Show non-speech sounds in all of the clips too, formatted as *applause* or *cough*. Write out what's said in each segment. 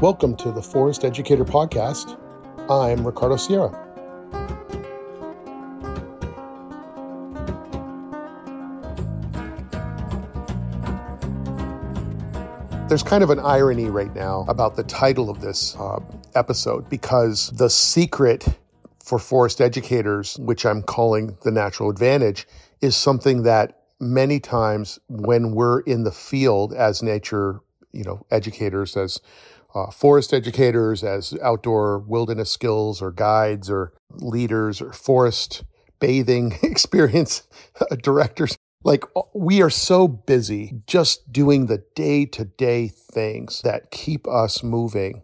Welcome to the Forest Educator Podcast. I'm Ricardo Sierra. There's kind of an irony right now about the title of this uh, episode because the secret for forest educators, which I'm calling the natural advantage, is something that many times when we're in the field as nature, you know, educators, as uh, forest educators, as outdoor wilderness skills or guides or leaders or forest bathing *laughs* experience directors, like we are so busy just doing the day to day things that keep us moving,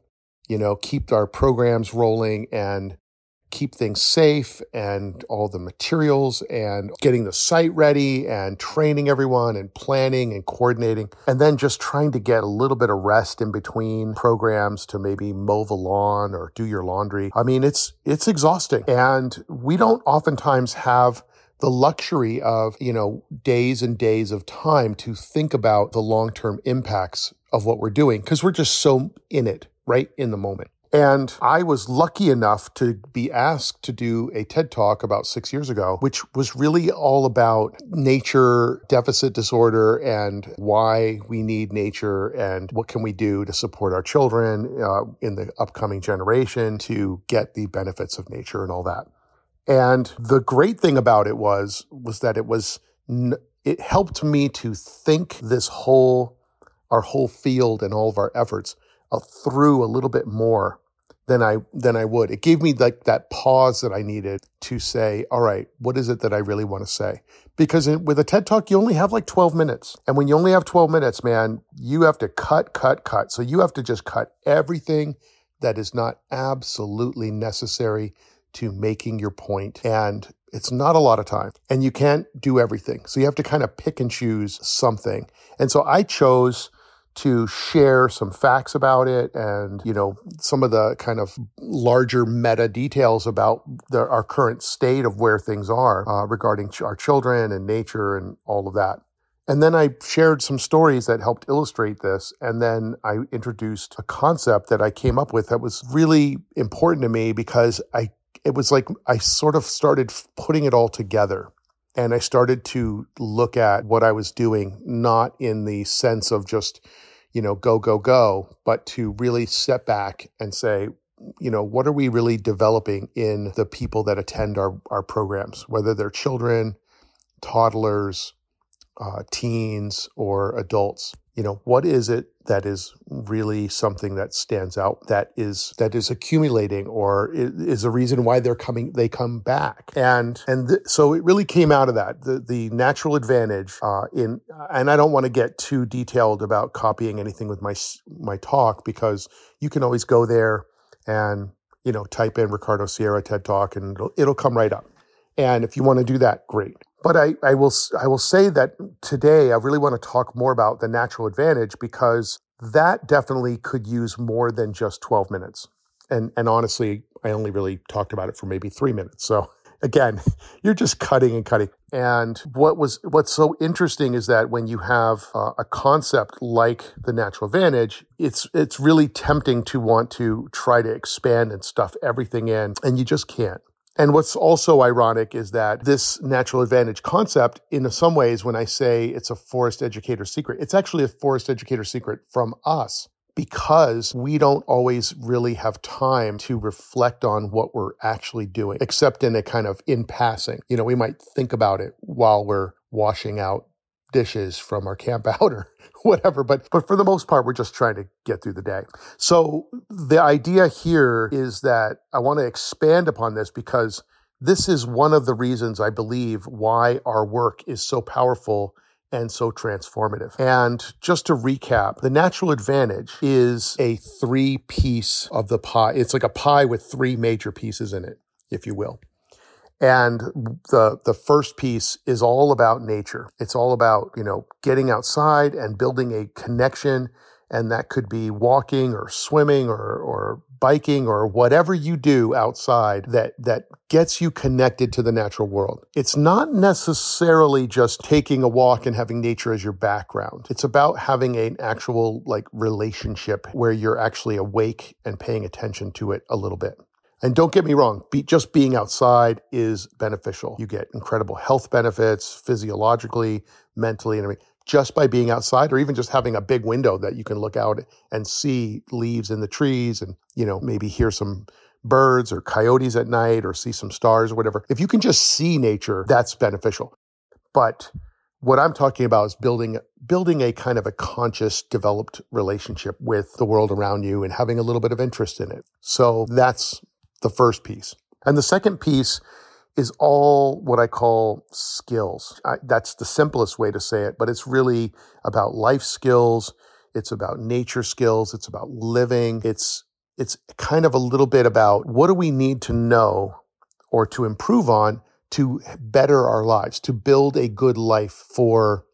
you know, keep our programs rolling and keep things safe and all the materials and getting the site ready and training everyone and planning and coordinating and then just trying to get a little bit of rest in between programs to maybe mow the lawn or do your laundry. I mean, it's it's exhausting and we don't oftentimes have the luxury of, you know, days and days of time to think about the long-term impacts of what we're doing because we're just so in it right in the moment. And I was lucky enough to be asked to do a TED talk about six years ago, which was really all about nature deficit disorder and why we need nature and what can we do to support our children uh, in the upcoming generation to get the benefits of nature and all that. And the great thing about it was, was that it was, it helped me to think this whole, our whole field and all of our efforts through a little bit more than I than I would. It gave me like that pause that I needed to say, all right, what is it that I really want to say? Because in, with a TED Talk, you only have like 12 minutes. And when you only have 12 minutes, man, you have to cut, cut, cut. So you have to just cut everything that is not absolutely necessary to making your point. And it's not a lot of time and you can't do everything. So you have to kind of pick and choose something. And so I chose to share some facts about it and you know some of the kind of larger meta details about the, our current state of where things are uh, regarding ch- our children and nature and all of that. And then i shared some stories that helped illustrate this and then i introduced a concept that i came up with that was really important to me because i it was like i sort of started putting it all together and I started to look at what I was doing, not in the sense of just you know, go, go, go, but to really step back and say, you know, what are we really developing in the people that attend our, our programs, whether they're children, toddlers, uh, teens, or adults? You know what is it that is really something that stands out that is that is accumulating or is a reason why they're coming they come back? And and th- so it really came out of that the the natural advantage uh, in and I don't want to get too detailed about copying anything with my my talk because you can always go there and you know type in Ricardo Sierra TED Talk and it'll, it'll come right up. And if you want to do that great but I, I will I will say that today I really want to talk more about the natural advantage because that definitely could use more than just 12 minutes. And and honestly, I only really talked about it for maybe three minutes. So again, *laughs* you're just cutting and cutting. And what was what's so interesting is that when you have uh, a concept like the natural advantage, it's it's really tempting to want to try to expand and stuff everything in, and you just can't. And what's also ironic is that this natural advantage concept, in some ways, when I say it's a forest educator secret, it's actually a forest educator secret from us because we don't always really have time to reflect on what we're actually doing, except in a kind of in passing. You know, we might think about it while we're washing out dishes from our camp *laughs* out or whatever. But but for the most part, we're just trying to get through the day. So the idea here is that I want to expand upon this because this is one of the reasons I believe why our work is so powerful and so transformative. And just to recap, the natural advantage is a three piece of the pie. It's like a pie with three major pieces in it, if you will. And the the first piece is all about nature. It's all about, you know, getting outside and building a connection and that could be walking or swimming or or biking or whatever you do outside that that gets you connected to the natural world. It's not necessarily just taking a walk and having nature as your background. It's about having an actual like relationship where you're actually awake and paying attention to it a little bit. And don't get me wrong, be, just being outside is beneficial. You get incredible health benefits physiologically, mentally, and everything just by being outside or even just having a big window that you can look out and see leaves in the trees and, you know, maybe hear some birds or coyotes at night or see some stars or whatever. If you can just see nature, that's beneficial. But what I'm talking about is building building a kind of a conscious developed relationship with the world around you and having a little bit of interest in it. So that's the first piece. And the second piece is all what I call skills. I, that's the simplest way to say it, but it's really about life skills. It's about nature skills. It's about living. It's, it's kind of a little bit about what do we need to know or to improve on to better our lives, to build a good life for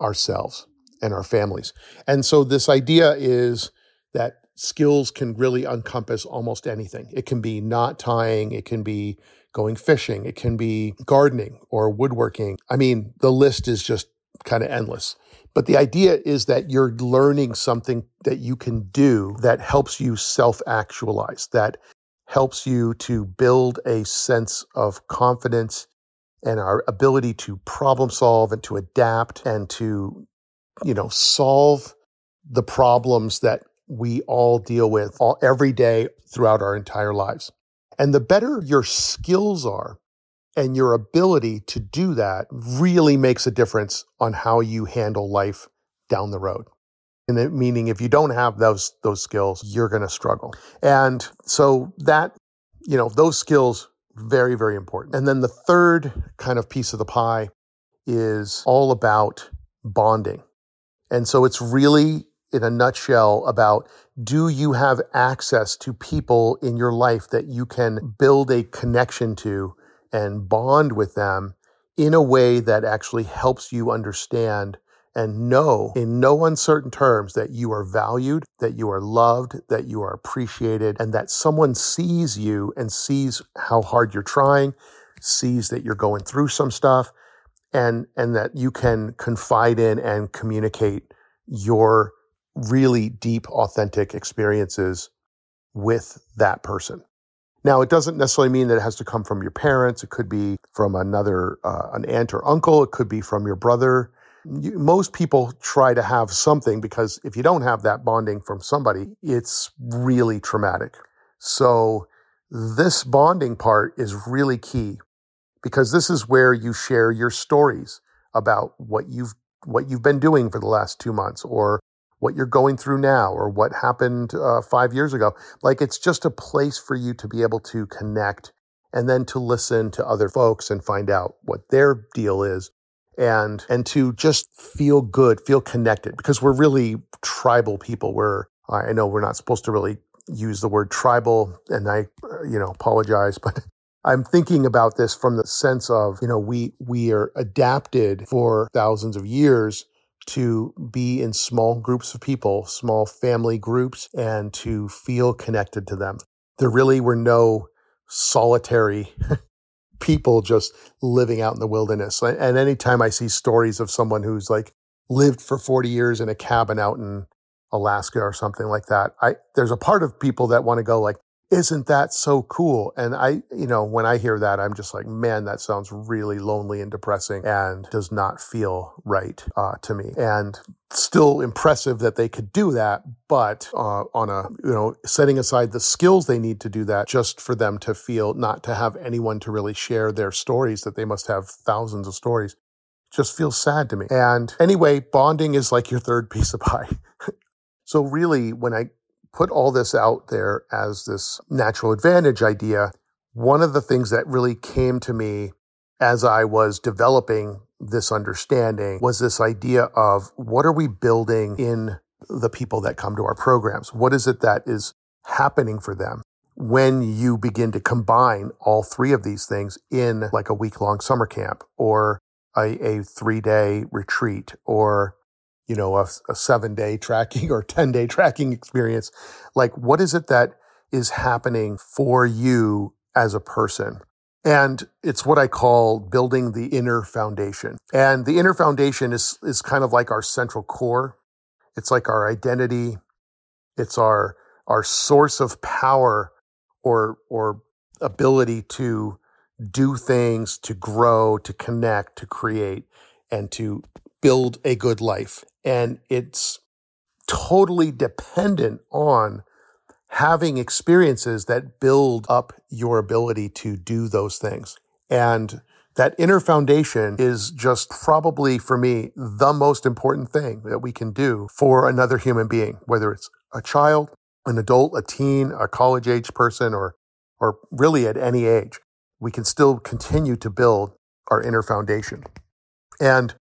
ourselves and our families. And so this idea is that skills can really encompass almost anything. It can be knot tying, it can be going fishing, it can be gardening or woodworking. I mean, the list is just kind of endless. But the idea is that you're learning something that you can do that helps you self actualize, that helps you to build a sense of confidence and our ability to problem solve and to adapt and to, you know, solve the problems that we all deal with all, every day throughout our entire lives. And the better your skills are and your ability to do that really makes a difference on how you handle life down the road. And it, meaning if you don't have those those skills, you're going to struggle. And so that, you know, those skills very very important. And then the third kind of piece of the pie is all about bonding. And so it's really in a nutshell about do you have access to people in your life that you can build a connection to and bond with them in a way that actually helps you understand and know in no uncertain terms that you are valued, that you are loved, that you are appreciated, and that someone sees you and sees how hard you're trying, sees that you're going through some stuff, and, and that you can confide in and communicate your really deep, authentic experiences with that person. Now, it doesn't necessarily mean that it has to come from your parents. It could be from another, uh, an aunt or uncle. It could be from your brother. You, most people try to have something because if you don't have that bonding from somebody, it's really traumatic. So this bonding part is really key because this is where you share your stories about what you've what you've been doing for the last two months or what you're going through now or what happened uh, five years ago. Like it's just a place for you to be able to connect and then to listen to other folks and find out what their deal is and and to just feel good, feel connected because we're really tribal people. We're I know we're not supposed to really use the word tribal and I uh, you know apologize *laughs* but I'm thinking about this from the sense of, you know, we we are adapted for thousands of years to be in small groups of people, small family groups, and to feel connected to them. There really were no solitary *laughs* people just living out in the wilderness. And anytime I see stories of someone who's like lived for 40 years in a cabin out in Alaska or something like that, I, there's a part of people that want to go like, isn't that so cool? And I, you know, when I hear that, I'm just like, man, that sounds really lonely and depressing and does not feel right uh, to me. And still impressive that they could do that, but uh, on a, you know, setting aside the skills they need to do that just for them to feel not to have anyone to really share their stories, that they must have thousands of stories, just feels sad to me. And anyway, bonding is like your third piece of pie. *laughs* so really, when I put all this out there as this natural advantage idea, one of the things that really came to me as I was developing this understanding was this idea of what are we building in the people that come to our programs? What is it that is happening for them when you begin to combine all three of these things in like a week long summer camp or a, a three day retreat or you know, a, a seven day tracking *laughs* or 10 day tracking experience. Like, what is it that is happening for you as a person. And it's what I call building the inner foundation. And the inner foundation is, is kind of like our central core. It's like our identity. It's our, our source of power or, or ability to do things, to grow, to connect, to create, and to build a good life. And it's totally dependent on having experiences that build up your ability to do those things. And that inner foundation is just probably for me the most important thing that we can do for another human being, whether it's a child, an adult, a teen, a college age person, or, or really at any age. We can still continue to build our inner foundation. And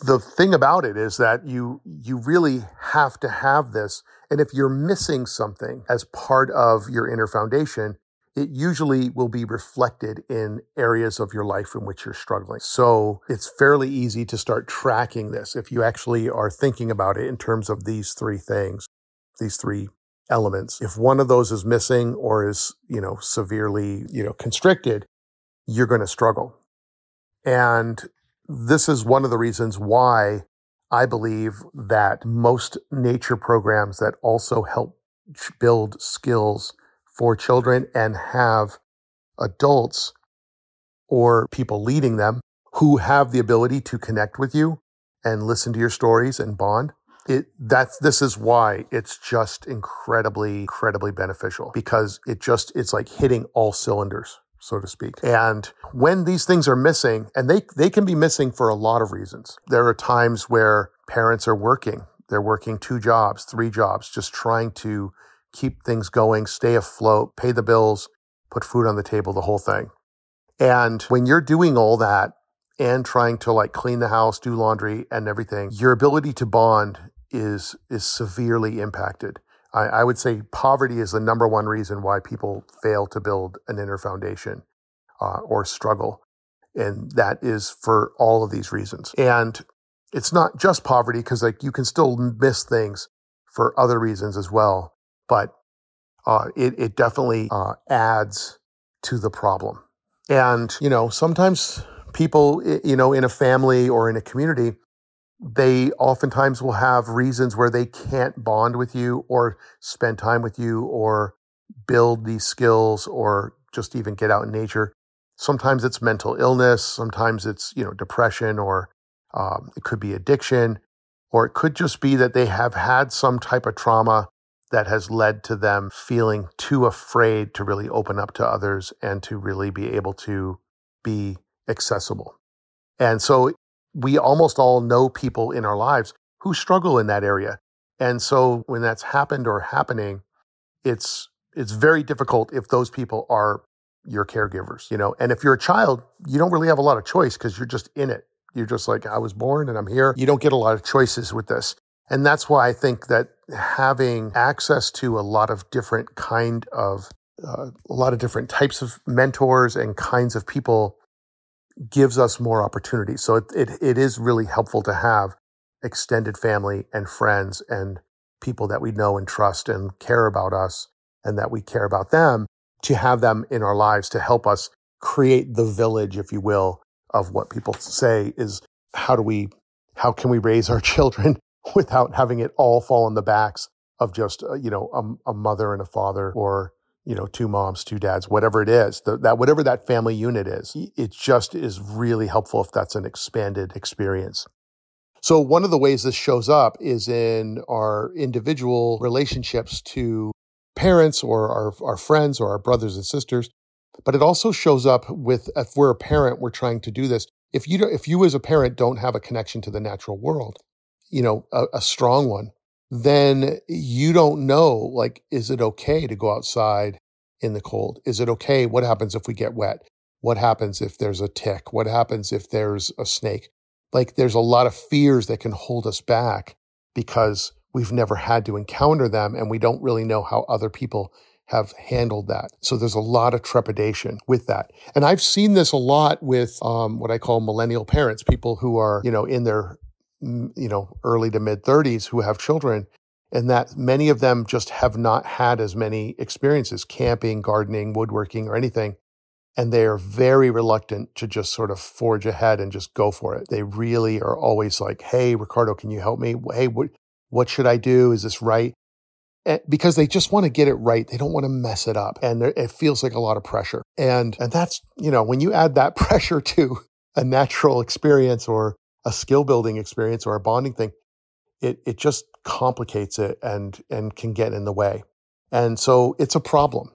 the thing about it is that you you really have to have this and if you're missing something as part of your inner foundation it usually will be reflected in areas of your life in which you're struggling. So it's fairly easy to start tracking this if you actually are thinking about it in terms of these three things these three elements. If one of those is missing or is you know severely you know constricted you're going to struggle. And this is one of the reasons why I believe that most nature programs that also help build skills for children and have adults or people leading them who have the ability to connect with you and listen to your stories and bond it that's this is why it's just incredibly incredibly beneficial because it just it's like hitting all cylinders so to speak. And when these things are missing, and they, they can be missing for a lot of reasons. There are times where parents are working. They're working two jobs, three jobs, just trying to keep things going, stay afloat, pay the bills, put food on the table, the whole thing. And when you're doing all that and trying to like clean the house, do laundry and everything, your ability to bond is, is severely impacted. I, I would say poverty is the number one reason why people fail to build an inner foundation uh, or struggle. And that is for all of these reasons. And it's not just poverty because like you can still miss things for other reasons as well. But uh, it, it definitely uh, adds to the problem. And, you know, sometimes people, you know, in a family or in a community, they oftentimes will have reasons where they can't bond with you or spend time with you or build these skills or just even get out in nature. Sometimes it's mental illness. Sometimes it's, you know, depression or um, it could be addiction, or it could just be that they have had some type of trauma that has led to them feeling too afraid to really open up to others and to really be able to be accessible. And so we almost all know people in our lives who struggle in that area. And so when that's happened or happening, it's it's very difficult if those people are your caregivers, you know. And if you're a child, you don't really have a lot of choice because you're just in it. You're just like I was born and I'm here. You don't get a lot of choices with this. And that's why I think that having access to a lot of different kind of uh, a lot of different types of mentors and kinds of people gives us more opportunities. So it, it, it is really helpful to have extended family and friends and people that we know and trust and care about us and that we care about them to have them in our lives to help us create the village, if you will, of what people say is how do we, how can we raise our *laughs* children without having it all fall on the backs of just, uh, you know, a, a mother and a father or you know, two moms, two dads, whatever it is, the, that whatever that family unit is, it just is really helpful if that's an expanded experience. So one of the ways this shows up is in our individual relationships to parents or our, our friends or our brothers and sisters. But it also shows up with if we're a parent, we're trying to do this. If you if you as a parent don't have a connection to the natural world, you know, a, a strong one, then you don't know like is it okay to go outside in the cold? Is it okay? What happens if we get wet? What happens if there's a tick? What happens if there's a snake? Like there's a lot of fears that can hold us back because we've never had to encounter them and we don't really know how other people have handled that. So there's a lot of trepidation with that. And I've seen this a lot with um, what I call millennial parents, people who are, you know, in their you know, early to mid 30s who have children and that many of them just have not had as many experiences camping, gardening, woodworking, or anything. And they are very reluctant to just sort of forge ahead and just go for it. They really are always like, Hey, Ricardo, can you help me? Hey, what, what should I do? Is this right? And eh, because they just want to get it right. They don't want to mess it up. And it feels like a lot of pressure. And, and that's, you know, when you add that *laughs* pressure to a natural experience or a skill building experience or a bonding thing, it, it just complicates it and, and can get in the way. And so it's a problem.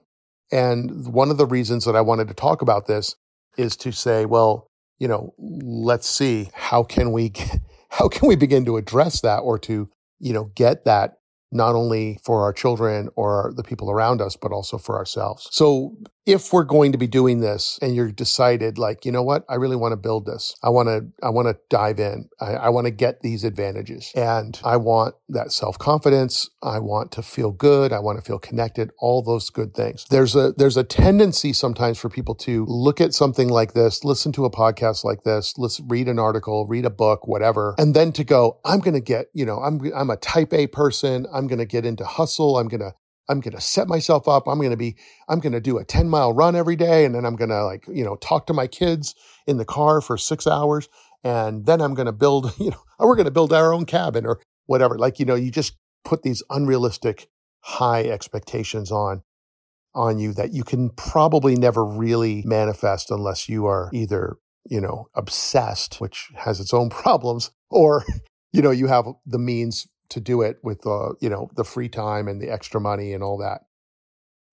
And one of the reasons that I wanted to talk about this is to say, well, you know, let's see how can we, get, *laughs* how can we begin to address that or to, you know, get that not only for our children or the people around us, but also for ourselves. So if we're going to be doing this and you're decided like, you know what, I really want to build this. I want to, I want to dive in. I, I want to get these advantages and I want that self confidence. I want to feel good. I want to feel connected, all those good things. There's a, there's a tendency sometimes for people to look at something like this, listen to a podcast like this, let's read an article, read a book, whatever, and then to go, I'm going to get, you know, I'm, I'm a type A person. I'm going to get into hustle. I'm going to I'm going to set myself up. I'm going to be, I'm going to do a 10 mile run every day. And then I'm going to like, you know, talk to my kids in the car for six hours. And then I'm going to build, *laughs* you know, we're going to build our own cabin or whatever. Like, you know, you just put these unrealistic high expectations on, on you that you can probably never really manifest unless you are either, you know, obsessed, which has its own *laughs* problems, or, you know, you have the means to do it with uh, you know the free time and the extra money and all that.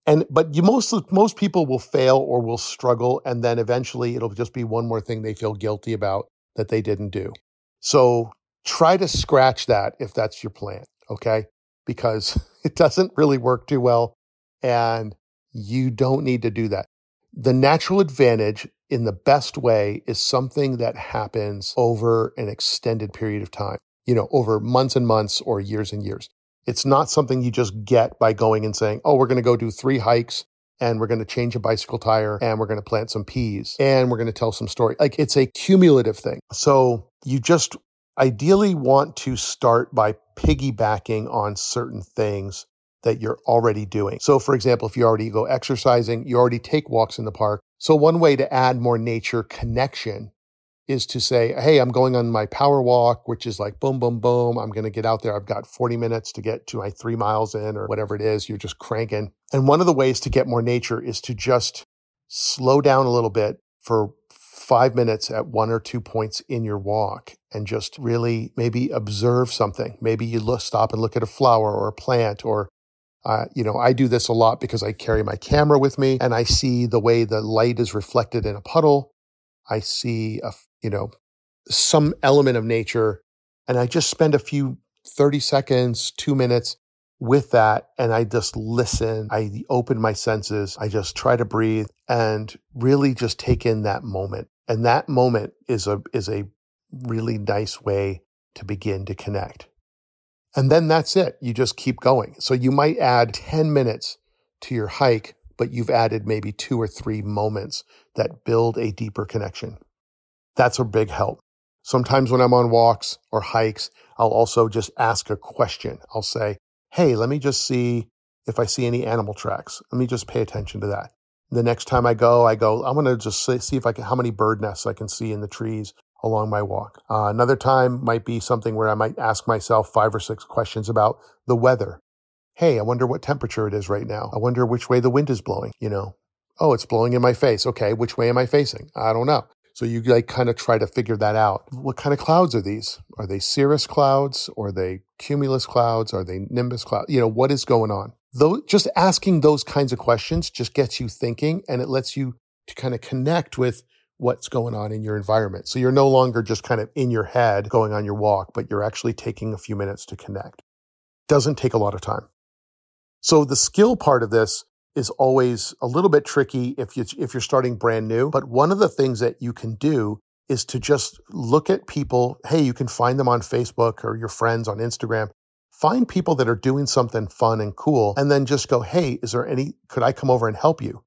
And but you most most people will fail or will struggle, and then eventually it'll just be one more thing they feel guilty about that they didn't do. So try to scratch that if that's your plan, okay? Because *laughs* it doesn't really work too well, and you don't need to do that. The natural advantage in the best way is something that happens over an extended period of time you know, over months and months or years and years. It's not something you just get by going and saying, oh, we're going to go do three hikes and we're going to change a bicycle tire and we're going to plant some peas and we're going to tell some story. Like it's a cumulative thing. So you just ideally want to start by piggybacking on certain things that you're already doing. So for example, if you already go exercising, you already take walks in the park. So one way to add more nature connection is to say, hey, I'm going on my power walk, which is like boom, boom, boom. I'm going to get out there. I've got 40 minutes to get to my three miles in or whatever it is. You're just cranking. And one of the ways to get more nature is to just slow down a little bit for five minutes at one or two points in your walk and just really maybe observe something. Maybe you look, stop and look at a flower or a plant or uh, you know, I do this a lot because I carry my camera with me and I see the way the light is reflected in a puddle. I see a, you know, some element of nature. And I just spend a few 30 seconds, two minutes with that. And I just listen. I open my senses. I just try to breathe and really just take in that moment. And that moment is a, is a really nice way to begin to connect. And then that's it. You just keep going. So you might add 10 minutes to your hike, but you've added maybe two or three moments that build a deeper connection. That's a big help. Sometimes when I'm on walks or hikes, I'll also just ask a question. I'll say, Hey, let me just see if I see any animal tracks. Let me just pay attention to that. The next time I go, I go, I'm going to just see if I can, how many bird nests I can see in the trees along my walk. Uh, another time might be something where I might ask myself five or six questions about the weather. Hey, I wonder what temperature it is right now. I wonder which way the wind is blowing, you know. Oh, it's blowing in my face. Okay, which way am I facing? I don't know. So you like kind of try to figure that out. What kind of clouds are these? Are they cirrus clouds? Are they cumulus clouds? Are they nimbus clouds? You know, what is going on? Though just asking those kinds of questions just gets you thinking and it lets you to kind of connect with what's going on in your environment. So you're no longer just kind of in your head going on your walk, but you're actually taking a few minutes to connect. Doesn't take a lot of time. So the skill part of this is always a little bit tricky if you if you're starting brand new. But one of the things that you can do is to just look at people. Hey, you can find them on Facebook or your friends on Instagram. Find people that are doing something fun and cool, and then just go, hey, is there any, could I come over and help you?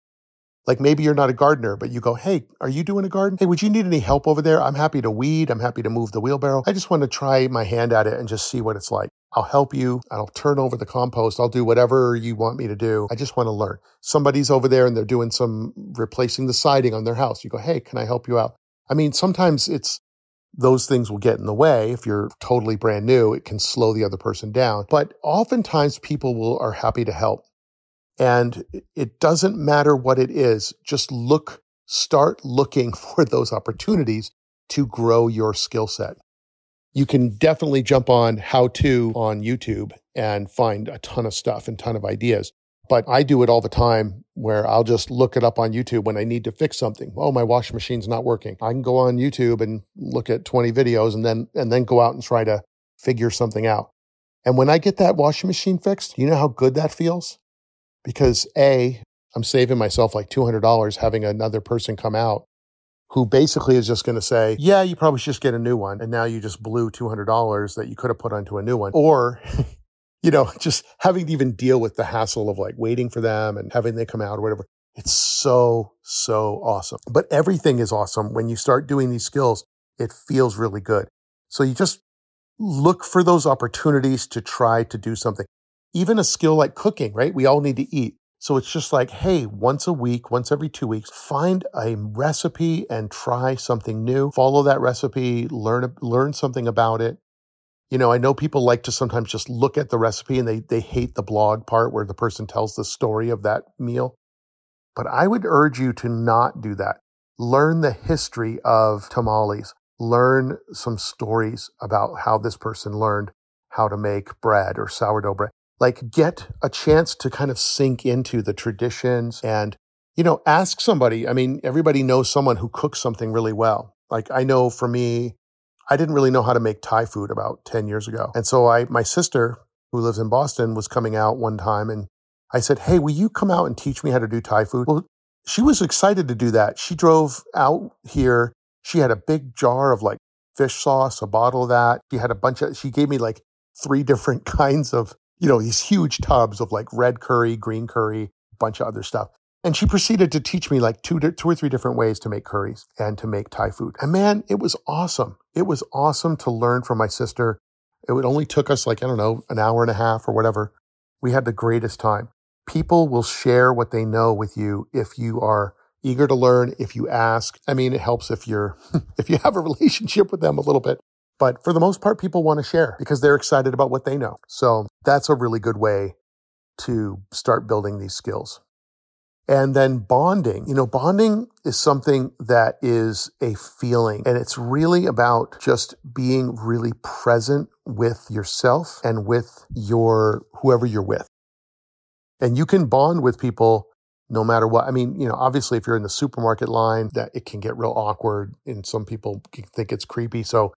Like maybe you're not a gardener, but you go, hey, are you doing a garden? Hey, would you need any help over there? I'm happy to weed. I'm happy to move the wheelbarrow. I just want to try my hand at it and just see what it's like. I'll help you. I'll turn over the compost. I'll do whatever you want me to do. I just want to learn. Somebody's over there and they're doing some replacing the siding on their house. You go, Hey, can I help you out? I mean, sometimes it's those things will get in the way. If you're totally brand new, it can slow the other person down. But oftentimes people will are happy to help. And it doesn't matter what it is. Just look, start looking *laughs* for those opportunities to grow your skill set you can definitely jump on how to on YouTube and find a ton of stuff and ton of ideas. But I do it all the time where I'll just look it up on YouTube when I need to fix something. Oh, my washing machine's not working. I can go on YouTube and look at 20 videos and then and then go out and try to figure something out. And when I get that washing machine fixed, you know how good that feels? Because A, I'm saving myself like $200 having another person come out who basically is just going to say, yeah, you probably should just get a new one. And now you just blew $200 that you could have put onto a new one. Or, *laughs* you know, *laughs* just having to even deal with the hassle of like waiting for them and having they come out or whatever. It's so, so awesome. But everything is awesome. When you start doing these skills, it feels really good. So you just look for those opportunities to try to do something. Even a skill like cooking, right? We all need to eat. So it's just like, hey, once a week, once every two weeks, find a recipe and try something new. Follow that recipe, learn learn something about it. You know, I know people like to sometimes just look at the recipe and they they hate the blog part where the person tells the story of that meal. But I would urge you to not do that. Learn the history of tamales. Learn some stories about how this person learned how to make bread or sourdough bread like get a chance to kind of sink into the traditions and you know ask somebody i mean everybody knows someone who cooks something really well. Like i know for me i didn't really know how to make thai food about 10 years ago. And so i my sister who lives in boston was coming out one time and i said hey will you come out and teach me how to do thai food? Well she was excited to do that. She drove out here. She had a big jar of like fish sauce a bottle of that. She had a bunch of she gave me like three *laughs* different kinds of you know, these huge tubs of like red curry, green curry, a bunch of other stuff. And she proceeded to teach me like two, two or three different ways to make curries and to make Thai food. And man, it was awesome. It was awesome to learn from my sister. It only took us like, I don't know, an hour and a half or whatever. We had the greatest time. People will share what they know with you if you are eager to learn, if you ask. I mean, it helps if you're, *laughs* if you have a *laughs* relationship with them a little bit. But for the most part, people want to share because they're excited about what they know. So that's a really good way to start building these skills. And then bonding, you know, bonding is something that is a feeling and it's really about just being really present with yourself and with your, whoever you're with. And you can bond with people no matter what. I mean, you know, obviously if you're in the supermarket line that it can get real awkward and some people think it's creepy. So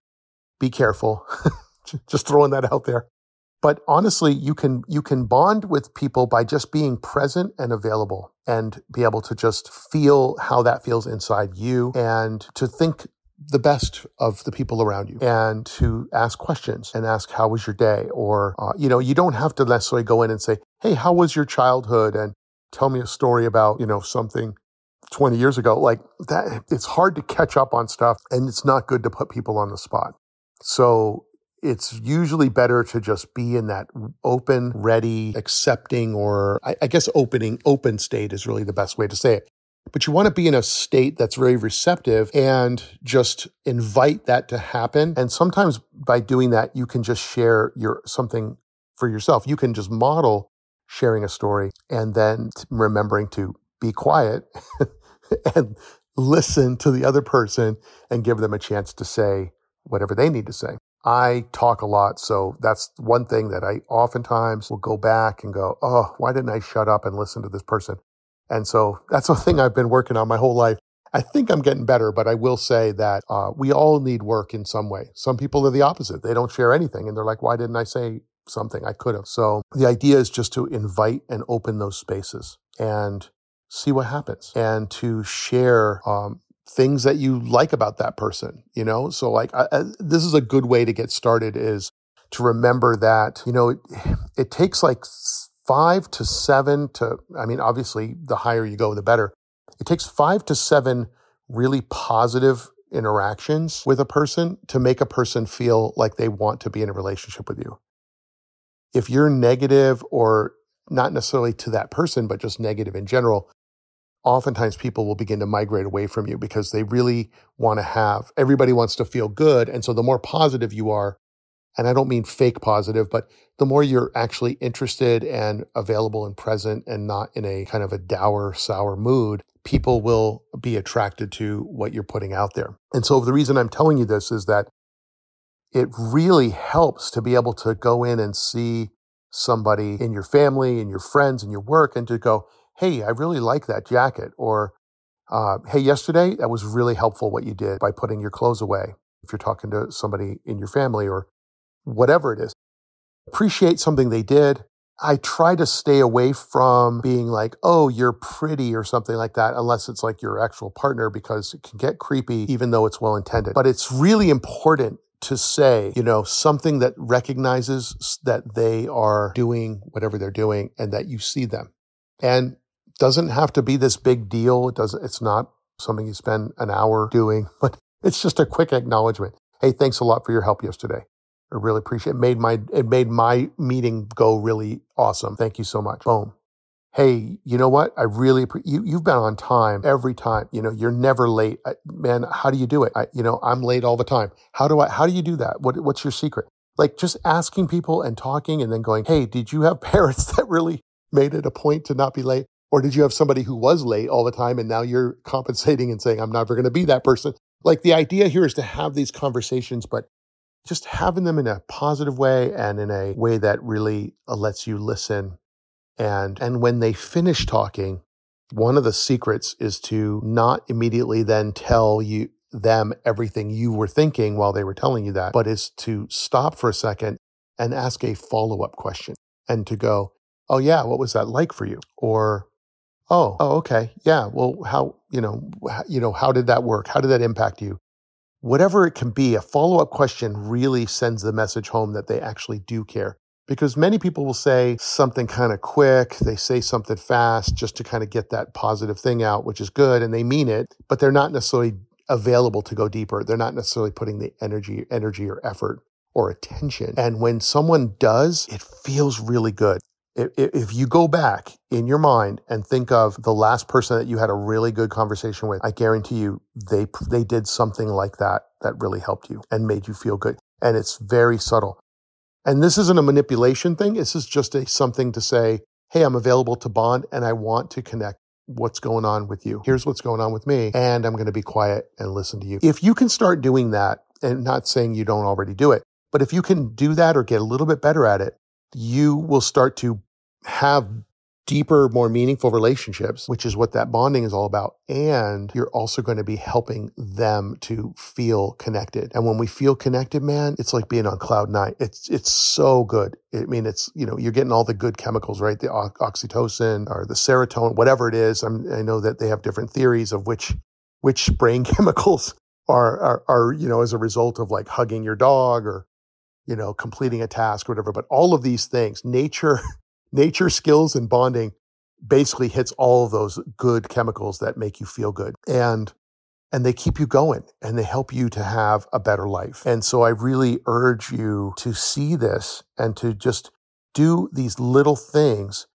be careful. *laughs* just throwing that out there. But honestly, you can you can bond with people by just being present and available and be able to just feel how that feels inside you and to think the best of the people around you and to ask questions and ask how was your day or uh, you know you don't have to necessarily go in and say hey how was your childhood and tell me a story about you know something 20 years ago like that it's hard to catch up on stuff and it's not good to put people on the spot so it's usually better to just be in that open, ready, accepting, or I, I, guess opening, open state is really the best way to say it. But you want to be in a state that's very receptive and just invite that to happen. And sometimes by doing that, you can just share your something for yourself. You can just model sharing a story and then remembering to be quiet *laughs* and listen to the other person and give them a chance to say whatever they need to say. I talk a lot, so that's one thing that I oftentimes will go back and go, oh, why didn't I shut up and listen to this person? And so that's *laughs* a thing I've been working on my whole life. I think I'm getting better, but I will say that uh, we all need work in some way. Some people are the opposite. They don't share anything and they're like, why didn't I say something? I could have. So the idea is just to invite and open those spaces and see what happens and to share um, things that you like about that person, you know? So like I, I, this is a good way to get started is to remember that, you know, it, it takes like 5 to 7 to I mean obviously the higher you go the better. It takes 5 to 7 really positive interactions with a person to make a person feel like they want to be in a relationship with you. if you're negative or not necessarily to that person, but just negative in general, oftentimes people will begin to migrate away from you because they really want to have, everybody wants to feel good. And so the more positive you are, and I don't mean fake positive, but the more you're actually interested and available and present and not in a kind of a dour, sour mood, people will be attracted to what you're putting out there. And so the reason I'm telling you this is that it really helps to be able to go in and see somebody in your family and your friends and your work and to go, Hey, I really like that jacket. Or, uh, Hey, yesterday that was really helpful what you did by putting your clothes away. If you're talking to somebody in your family or whatever it is. Appreciate something they did. I try to stay away from being like, oh, you're pretty or something like that, unless it's like your actual partner, because it can get creepy, even though it's well intended. But it's really important to say, you know, something that recognizes that they are doing whatever they're doing and that you see them. And doesn't have to be this big deal. It doesn't, it's not something you spend an hour doing, *laughs* but it's just a quick acknowledgement. Hey, thanks a lot for your help yesterday. I really appreciate it. Made my it made my meeting go really awesome. Thank you so much. Boom. Hey, you know what? I really you you've been on time every time. You know, you're never late. I, man, how do you do it? I, you know, I'm late all the time. How do I how do you do that? What what's your secret? Like just asking people and talking and then going, "Hey, did you have *laughs* parents that really made it a point to not be late?" Or did you have somebody who was late all the time and now you're compensating and saying, I'm never going to be that person? Like the idea here is to have these conversations, but just having them in a positive way and in a way that really uh, lets you listen. And, and when they finish talking, one of the secrets is to not immediately then tell you them everything you were thinking while they were telling you that, but is to stop for a second and ask a follow up question and to go, Oh yeah, what was that like for you? Or, Oh, oh, okay. Yeah. Well, how, you know, how, you know, how did that work? How did that impact you? whatever it can be, a follow up question really sends the message home that they actually do care. Because many people will say something kind of quick, they say something fast just to kind of get that positive thing out, which is good, and they mean it, but they're not necessarily available to go deeper. They're not necessarily putting the energy, energy or effort or attention. And when someone does, it feels really good if you go back in your mind and think of the last person that you had a really good conversation with, I guarantee you they they did something like that that really helped you and made you feel good. And it's very subtle. And this isn't a manipulation thing. This is just a something to say, "Hey, I'm available to bond and I want to connect what's going on with you. Here's what's going on with me and I'm going to be quiet and listen to you." If you can start doing that and not saying you don't already do it, but if you can do that or get a little bit better at it, you will start to have deeper, more meaningful relationships, which is what that bonding is all about. And you're also going to be helping them to feel connected. And when we feel connected, man, it's like being on cloud nine. It's, it's so good. I mean, it's, you know, you're getting all the good chemicals, right? The oxytocin or the serotonin, whatever it is. I'm, I know that they have different theories of which, which brain *laughs* chemicals are, are, are, you know, as a result of like hugging your dog or, you know, completing a task or whatever. But all of these things, nature, *laughs* nature skills and bonding basically hits all of those good chemicals that make you feel good. And and they keep you going and they help you to have a better life. And so I really urge you to see this and to just do these little things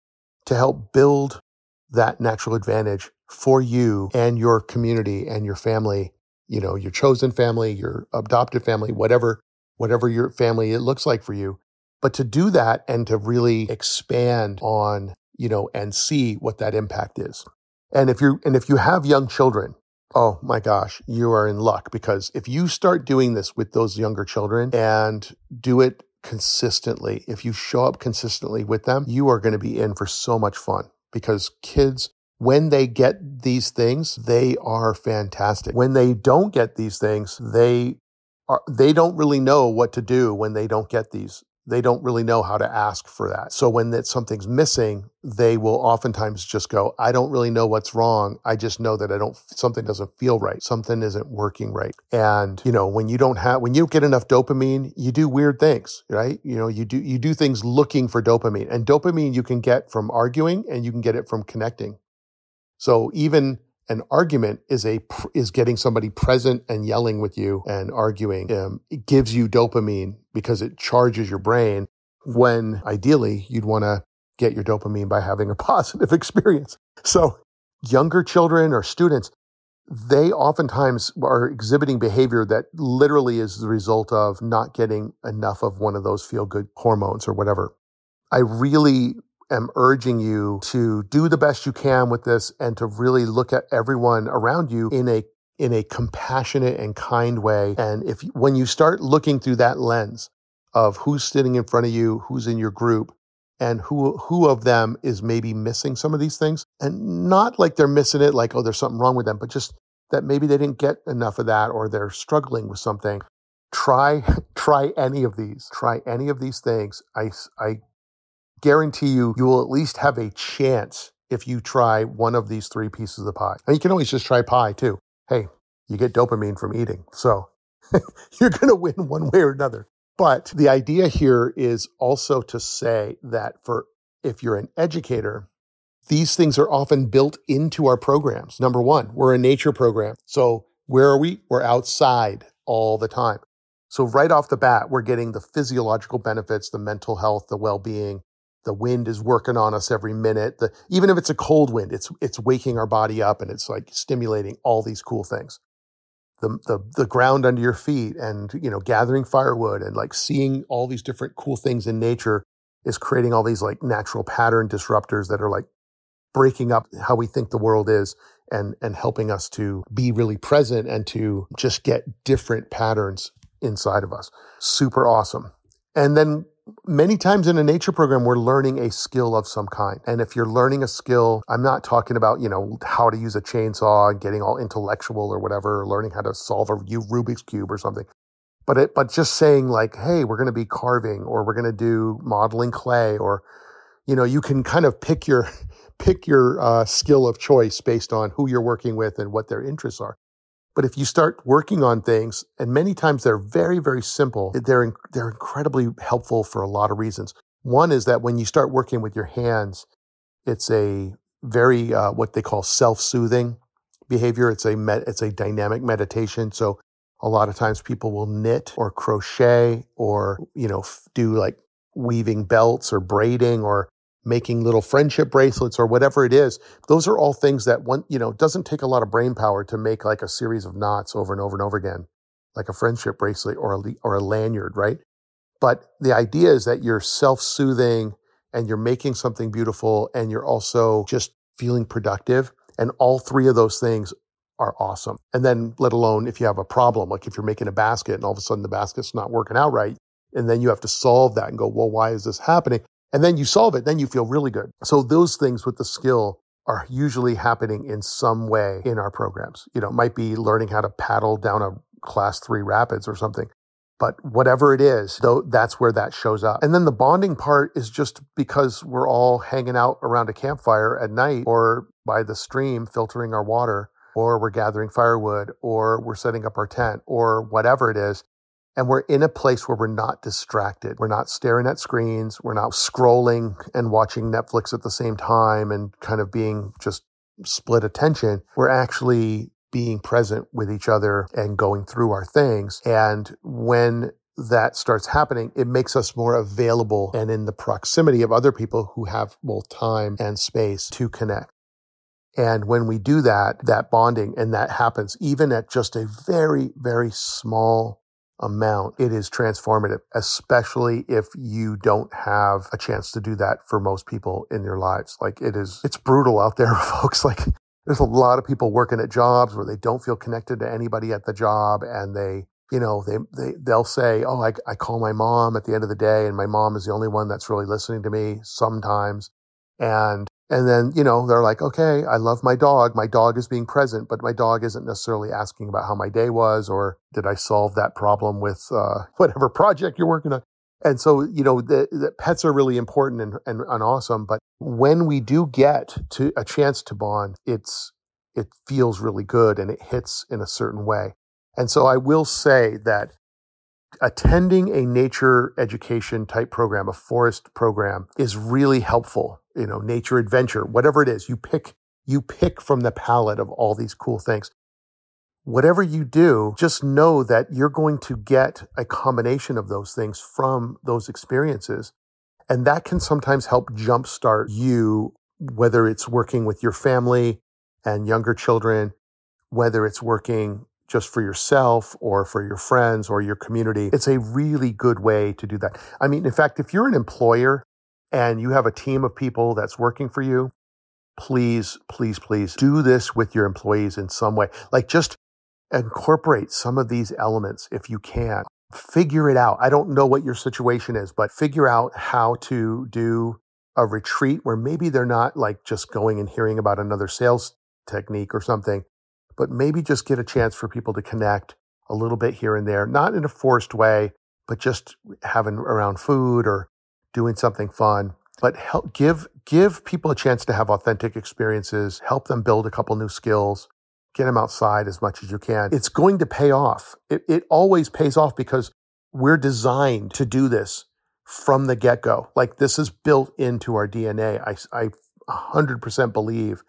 to help build that natural advantage for you and your community and your family, you know, your chosen family, your adopted family, whatever whatever your family it looks like for you. But to do that and to really expand on, you know, and see what that impact is. And if you and if you have young children, oh my gosh, you are in luck because if you start doing this with those younger children and do it consistently, if you show up consistently with them, you are going to be in for so much fun because kids when they get these things, they are fantastic. When they don't get these things, they are, they don't really know what to do when they don't get these they don't really know how to ask for that. So when that something's missing, they will oftentimes just go, I don't really know what's wrong. I just know that I don't, something doesn't feel right. Something isn't working right. And, you know, when you don't have, when you get enough dopamine, you do weird things, right? You know, you do, you do things looking for dopamine and dopamine you can get from arguing and you can get it from connecting. So even an argument is a is getting somebody present and yelling with you and arguing um, it gives you dopamine because it charges your brain when ideally you'd want to get your dopamine by having a *laughs* positive experience. So younger children or students, they oftentimes are exhibiting behavior that literally is the result of not getting enough of one of those feel good hormones or whatever. I really am urging you to do the best you can with this and to really look at everyone around you in a in a compassionate and kind way. And if when you start looking through that lens of who's sitting in front of you, who's in your group, and who who of them is maybe missing some of these things, and not like they're missing it, like oh there's something wrong with them, but just that maybe they didn't get enough of that or they're struggling with something. Try *laughs* try any of these. Try any of these things. I I guarantee you you will at least have a chance if you try one of these three pieces of the pie. And you can always just try pie too hey, you get dopamine from eating. So *laughs* you're going to win one way or another. But the idea here is also to say that for if you're an educator, these things are often built into our programs. Number one, we're a nature program. So where are we? We're outside all the time. So right off the bat, we're getting the physiological benefits, the mental health, the well-being, the wind is working on us every minute. The, even if it's a cold wind, it's it's waking our body up and it's like stimulating all these cool things. The, the the ground under your feet and you know gathering firewood and like seeing all these different cool things in nature is creating all these like natural pattern disruptors that are like breaking up how we think the world is and and helping us to be really present and to just get different patterns inside of us. Super awesome. And then many times in a nature program, we're learning a skill of some kind. And if you're learning a skill, I'm not talking about, you know, how to use a chainsaw and getting all intellectual or whatever, or learning how to solve a Rubik's Cube or something. But it, but just saying like, hey, we're going to be carving or we're going to do modeling clay or, you know, you can kind of pick your, *laughs* pick your uh, skill of choice based on who you're working with and what their interests are. But if you start working on things, and many times they're very, very simple, they're, they're incredibly helpful for a lot of reasons. One is that when you start working with your hands, it's a very, uh, what they call self-soothing behavior. It's a, med- it's a dynamic meditation. So a lot of times people will knit or crochet or, you know, do like weaving belts or braiding or making little friendship bracelets or whatever it is those are all things that one you know doesn't take a lot of brain power to make like a series of knots over and over and over again like a friendship bracelet or a or a lanyard right? But the idea is that you're self-soothing and you're making something beautiful and you're also just feeling productive and all three of those things are awesome. And then let alone if you have a problem like if you're making a basket and all of a sudden the basket's not working out right and then you have to solve that and go well why is this happening and then you solve it, then you feel really good. So those things with the skill are usually happening in some way in our programs. You know, it might be learning how to paddle down a class three rapids or something. But whatever it is, though, that's where that shows up. And then the bonding part is just because we're all hanging out around a campfire at night or by the stream filtering our water, or we're gathering firewood, or we're setting up our tent, or whatever it is and we're in a place where we're not distracted. We're not staring at screens. We're not scrolling and watching Netflix at the same time and kind of being just split attention. We're actually being present with each other and going through our things. And when that starts happening, it makes us more available and in the proximity of other people who have both time and space to connect. And when we do that, that bonding and that happens even at just a very, very small amount, it is transformative, especially if you don't have a chance to do that for most people in their lives. Like it is, it's brutal out there, *laughs* folks. Like there's a lot of people working at jobs where they don't feel connected to anybody at the job and they, you know, they, they, they'll say, Oh, I, I call my mom at the end of the day and my mom is the only one that's really listening to me sometimes. And and then, you know, they're like, okay, I love my dog. My dog is being present, but my dog isn't necessarily asking about how my day was or did I solve that problem with uh, *laughs* whatever project you're working on. And so, you know, the, the pets are really important and, and, and awesome. But when we do get to a chance to bond, it's, it feels really good and it hits in a certain way. And so I will say that attending a nature education type program, a forest program is really helpful you know, nature adventure, whatever it is, you pick, you pick from the palette of all these cool things. Whatever you do, just know that you're going to get a combination of those things from those experiences. And that can sometimes help jumpstart you, whether it's working with your family and younger children, whether it's working just for yourself or for your friends or your community. It's a really good way to do that. I mean, in fact, if you're an employer and you have a team of people that's working for you, please, please, please do this with your employees in some way. Like just incorporate some of these elements if you can. Figure it out. I don't know what your situation is, but figure out how to do a retreat where maybe they're not like just going and hearing about another sales technique or something, but maybe just get a chance for people to connect a little bit here and there, not in a forced way, but just having around food or doing something fun. But help give give people a chance to have authentic experiences, help them build a couple new skills, get them outside as much as you can. It's going to pay off. It, it always pays off because we're designed to do this from the get go. Like this is built into our DNA. I, I 100% believe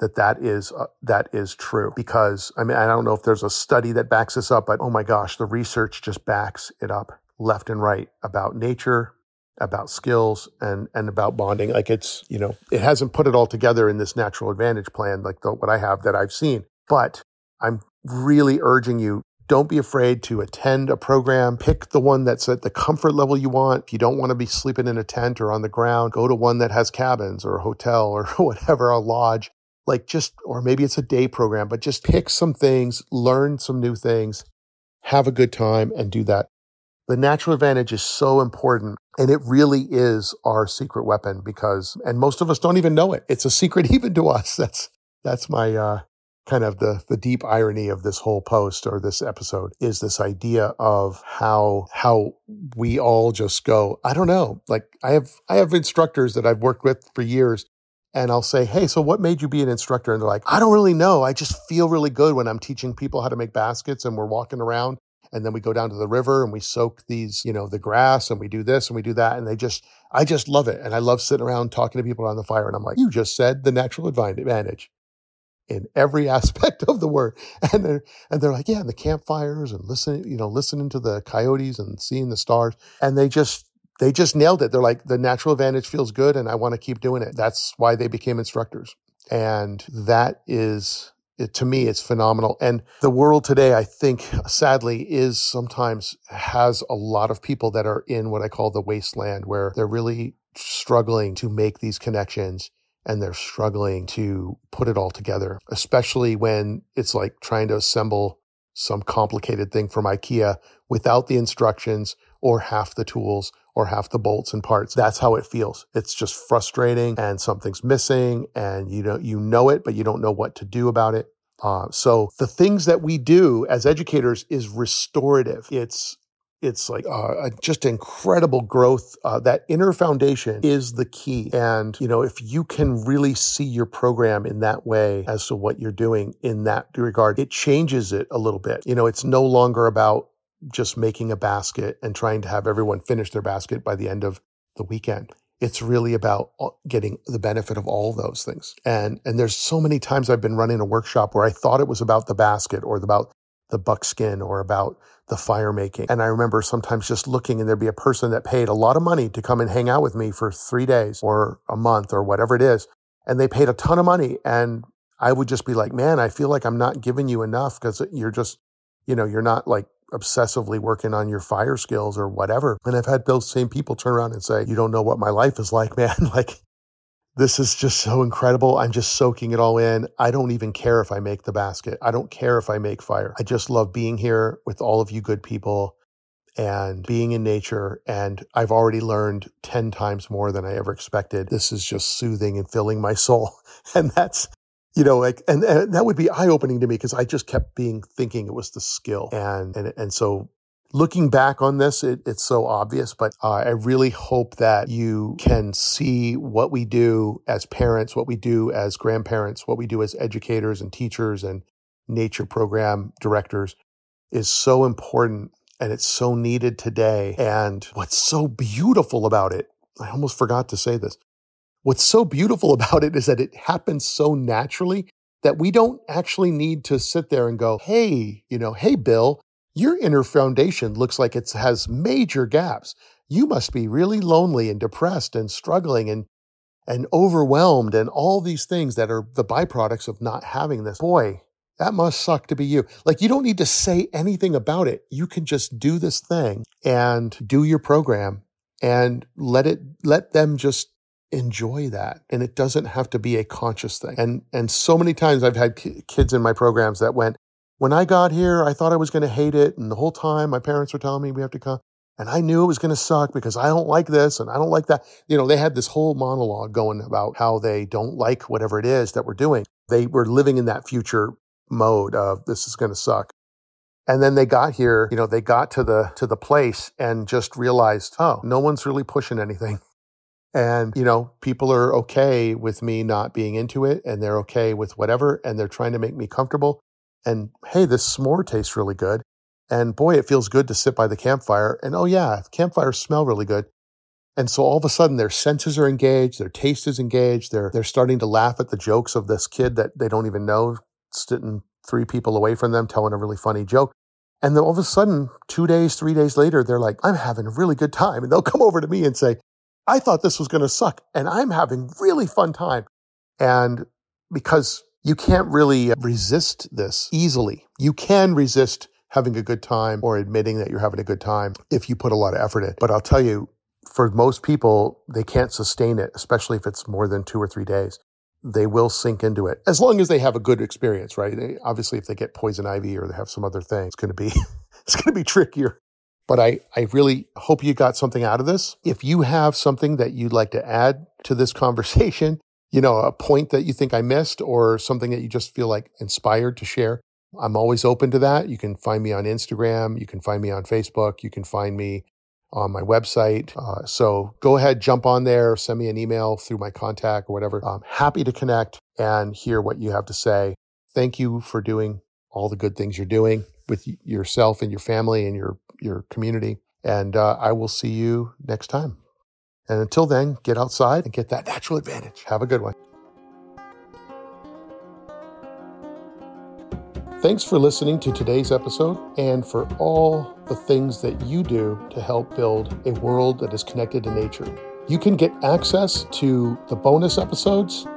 that that is uh, that is true because I mean I don't know if there's a study that backs this up but oh my gosh the research just backs it up left and right about nature about skills and and about bonding like it's you know it hasn't put it all together in this natural advantage plan like the, what I have that I've seen but I'm really urging you don't be afraid to attend a program. Pick the one that's at the comfort level you want. If you don't want to be sleeping in a tent or on the ground, go to one that has cabins or a hotel or *laughs* whatever, a lodge like just, or maybe it's a day program, but just pick some things, learn some new things, have a good time and do that. The natural advantage is so important and it really is our secret weapon because, and most of us don't even know it. It's a secret *laughs* even to us. That's, that's my, uh, kind of the the deep irony of this whole post or this episode is this idea of how how we all just go i don't know like i have i have instructors that i've worked with for years and I'll say, Hey, so what made you be an instructor? And they're like, I don't really know. I just feel really good when I'm teaching people how to make baskets and we're walking around and then we go down to the river and we soak these, you know, the grass and we do this and we do that. And they just, I just love it. And I love sitting around talking to people around the fire. And I'm like, you just said the natural advantage in every *laughs* aspect of the word. *laughs* And they're, and they're like, yeah, the campfires and listening, you know, listening to the coyotes and seeing the stars. And they just, they just nailed it. They're like, the natural advantage feels good and I want to keep doing it. That's why they became instructors. And that is, it, to me, it's phenomenal. And the world today, I think, sadly, is sometimes has a lot of people that are in what I call the wasteland where they're really struggling to make these connections and they're struggling to put it all together, especially when it's like trying to assemble some complicated thing from IKEA without the instructions or half the tools or half the bolts and parts. That's how it feels. It's just frustrating and something's missing and you know, you know it, but you don't know what to do about it. Uh, so the things that we do as educators is restorative. It's it's like uh, just incredible growth. Uh, that inner foundation is the key. And, you know, if you can really see your program in that way as to what you're doing in that regard, it changes it a little bit. You know, it's no longer about just making a basket and trying to have everyone finish their basket by the end of the weekend. It's really about getting the benefit of all those things. And and there's so many times I've been running a workshop where I thought it was about the basket or about the buckskin or about the fire making. And I remember sometimes just looking and there'd be a person that paid a lot of money to come and hang out with me for three days or a month or whatever it is. And they paid a ton of money. And I would just be like, man, I feel like I'm not giving you enough because you're just, you know, you're not like obsessively working on your fire skills or whatever. And I've had those same people turn around and say, you don't know what my life is like, *laughs* man. like this is just so incredible. I'm just soaking it all in. I don't even care if I make the basket. I don't care if I make fire. I just love being here with all of you good people and being in nature. And I've already learned 10 times more than I ever expected. This is just soothing and filling my soul. *laughs* And that's, you know, like, and, and that would be eye opening to me because I just kept being thinking it was the skill. And, and, and so looking back on this, it, it's so obvious, but uh, I really hope that you can see what we do as parents, what we do as grandparents, what we do as educators and teachers and nature program directors is so important and it's so needed today. And what's so beautiful about it, I almost forgot to say this. What's so beautiful *laughs* about it is that it happens so naturally that we don't actually need to sit there and go, Hey, you know, hey, Bill, your inner foundation looks like it has major gaps. you must be really lonely and depressed and struggling and and overwhelmed and all these things that are the byproducts of not having this. Boy, that must suck to be you. Like you don't need to say anything about it. You can just do this thing and do your program and let it let them just enjoy that and it doesn't have to be a conscious thing. And and so many times i've had kids in my programs that went when i got here i thought i was going to hate it and the whole time my parents were telling me we have to come and i knew it was going to suck because i don't like this and i don't like that. You know they had this whole monologue going about how they don't like whatever it is that we're doing. They were living in that future mode of this is going to suck. And then they got here you know they got to the to the place and just realized oh no one's really pushing anything and, you know, people are okay with me not being into it and they're okay with whatever and they're trying to make me comfortable. And hey, this s'more tastes really good. And boy, it feels good to sit by the campfire. And oh, yeah, campfires smell really good. And so all of a sudden their senses are engaged, their taste is engaged. They're, they're starting to laugh at the jokes of this kid that they don't even know sitting three people away from them telling a really funny joke. And then all of a sudden, two days, three days later, they're like, I'm having a really good time. And they'll come over to me and say, I thought this was going to suck and I'm having really fun time. And because you can't really uh, resist this easily, you can resist having a good time or admitting that you're having a good time if you put a lot of effort in. But I'll tell you, for most people, they can't sustain it, especially if it's more than two or three days. They will sink into it as long as they have a good experience, right? They, obviously, if they get poison ivy or they have some other thing, it's going to be *laughs* it's going to be trickier. But I, I really hope you got something out of this. If you have something that you'd like to add to this *laughs* conversation, you know, a point that you think I missed or something that you just feel like inspired to share, I'm always open to that. You can find me on Instagram. You can find me on Facebook. You can find me on my website. Uh, so go ahead, jump on there, send me an email through my contact or whatever. I'm happy to connect and hear what you have to say. Thank you for doing all the good things you're doing with yourself and your family and your your community. And uh, I will see you next time. And until then, get outside and get that natural advantage. Have a good one. Thanks for listening to today's episode and for all the things that you do to help build a world that is connected to nature. You can get access to the bonus episodes